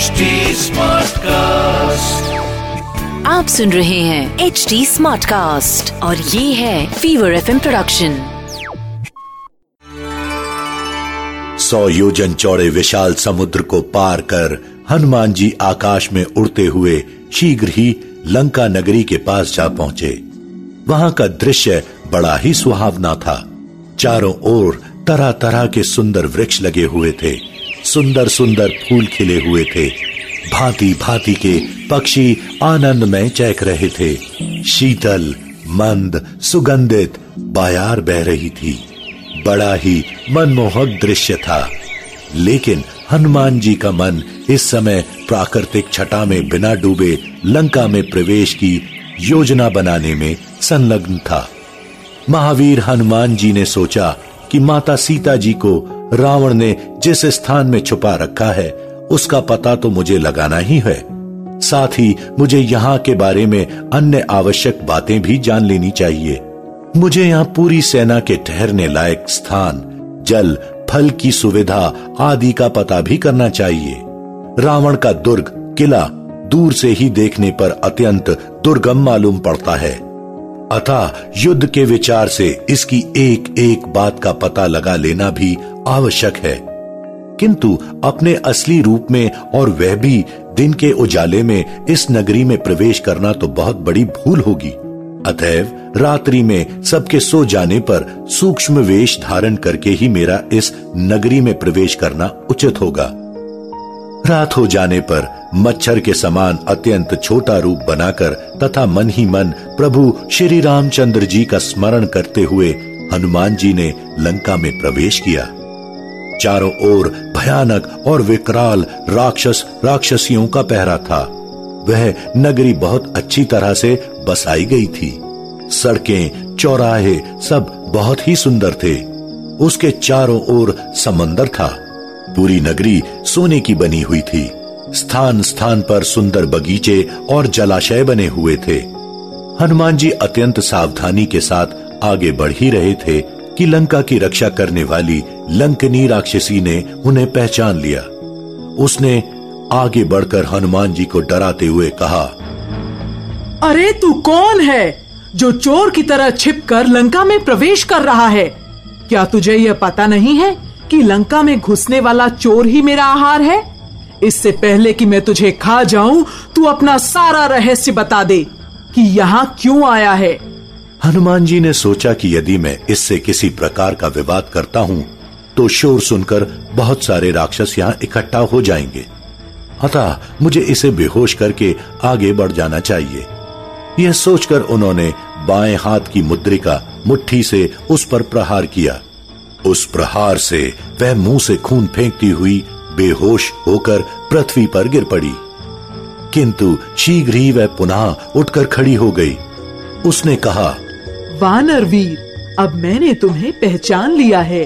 HD Smartcast. आप सुन रहे हैं एच डी स्मार्ट कास्ट और ये है फीवर एफ़ प्रोडक्शन सौ योजन चौड़े विशाल समुद्र को पार कर हनुमान जी आकाश में उड़ते हुए शीघ्र ही लंका नगरी के पास जा पहुँचे। वहाँ का दृश्य बड़ा ही सुहावना था। चारों ओर तरह तरह के सुंदर वृक्ष लगे हुए थे। सुंदर सुंदर फूल खिले हुए थे। भांति भांति के पक्षी आनंद में चहक रहे थे। शीतल, मंद, सुगंधित बायार बह रही थी। बड़ा ही मनमोहक दृश्य था। लेकिन हनुमान जी का मन इस समय प्राकृतिक छटा में बिना डूबे लंका में प्रवेश की योजना बनाने में संलग्न था। महावीर हनुमान जी ने सोचा कि माता सीता जी को रावण ने जिस स्थान में छुपा रखा है, उसका पता तो मुझे लगाना ही है। साथ ही मुझे यहाँ के बारे में अन्य आवश्यक बातें भी जान लेनी चाहिए। मुझे यहाँ पूरी सेना के ठहरने लायक स्थान, जल, फल की सुविधा आदि का पता भी करना चाहिए। रावण का दुर्ग किला दूर से ही देखने पर अत्यंत दुर्गम मालूम पड़ता है। अतः युद्ध के विचार से इसकी एक एक बात का पता लगा लेना भी आवश्यक है। किंतु अपने असली रूप में और वह भी दिन के उजाले में इस नगरी में प्रवेश करना तो बहुत बड़ी भूल होगी। अतएव रात्रि में सबके सो जाने पर सूक्ष्म वेश धारण करके ही मेरा इस नगरी में प्रवेश करना उचित होगा। रात हो जाने पर मच्छर के समान अत्यंत छोटा रूप बनाकर तथा मन ही मन प्रभु श्री रामचंद्र जी का स्मरण करते हुए हनुमान जी ने लंका में प्रवेश किया। चारों ओर भयानक और विकराल राक्षस राक्षसियों का पहरा था। वह नगरी बहुत अच्छी तरह से बसाई गई थी। सड़कें, चौराहे सब बहुत ही सुंदर थे। उसके चारों ओर समंदर था। पूरी नगरी सोने की बनी हुई थी। स्थान स्थान पर सुंदर बगीचे और जलाशय बने हुए थे। हनुमान जी अत्यंत सावधानी के साथ आगे बढ़ ही रहे थे कि लंका की रक्षा करने वाली लंकनी राक्षसी ने उन्हें पहचान लिया। उसने आगे बढ़कर हनुमान जी को डराते हुए कहा, अरे तू कौन है जो चोर की तरह छिपकर लंका में प्रवेश कर रहा है? क्या तुझे यह पता नहीं है कि लंका में घुसने वाला चोर ही मेरा आहार है? इससे पहले कि मैं तुझे खा जाऊँ, तू अपना सारा रहस्य बता दे कि यहाँ क्यों आया है। हनुमान जी ने सोचा कि यदि मैं इससे किसी प्रकार का विवाद करता हूँ तो शोर सुनकर बहुत सारे राक्षस यहाँ इकट्ठा हो जाएँगे। अतः मुझे इसे बेहोश करके आगे बढ़ जाना चाहिए। यह सोचकर उन्होंने बाएँ हाथ की मुद्रिका मुट्ठी से उस पर प्रहार किया। उस प्रहार से वह मुँह से खून फेंकती हुई बेहोश होकर पृथ्वी पर गिर पड़ी। किंतु शीघ्र ही वह पुनः उठकर खड़ी हो गई। उसने कहा, वानर वीर, अब मैंने तुम्हें पहचान लिया है।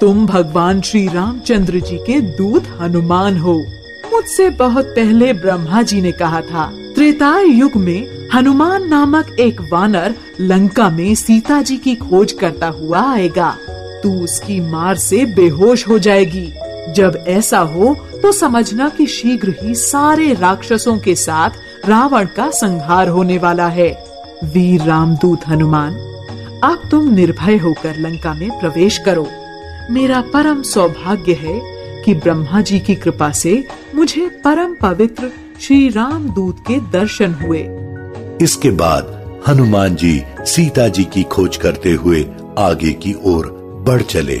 तुम भगवान श्री रामचंद्र जी के दूत हनुमान हो। मुझसे बहुत पहले ब्रह्मा जी ने कहा था त्रेता युग में हनुमान नामक एक वानर लंका में सीता जी की खोज करता हुआ आएगा। तू उसकी मार से बेहोश हो जाएगी। जब ऐसा हो तो समझना कि शीघ्र ही सारे राक्षसों के साथ रावण का संहार होने वाला है। वीर रामदूत हनुमान, अब तुम निर्भय होकर लंका में प्रवेश करो। मेरा परम सौभाग्य है कि ब्रह्मा जी की कृपा से मुझे परम पवित्र श्री राम दूत के दर्शन हुए। इसके बाद हनुमान जी सीता जी की खोज करते हुए आगे की ओर बढ़ चले।